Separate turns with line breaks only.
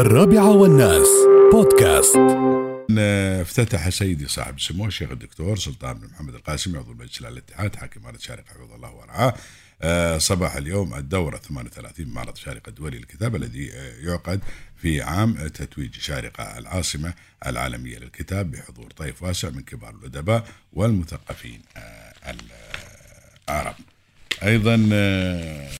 الرابعة والناس. بودكاست.
افتتح سيدي صاحب السمو الشيخ الدكتور سلطان بن محمد القاسمي عضو مجلس الاتحاد حاكم مارد شارقة حفظه الله ورعاه آه، صباح اليوم الدورة 38 معرض شارقة الدولي للكتاب الذي آه، يعقد في عام تتويج شارقة العاصمة العالمية للكتاب بحضور طيف واسع من كبار الأدباء والمثقفين آه، العرب. أيضا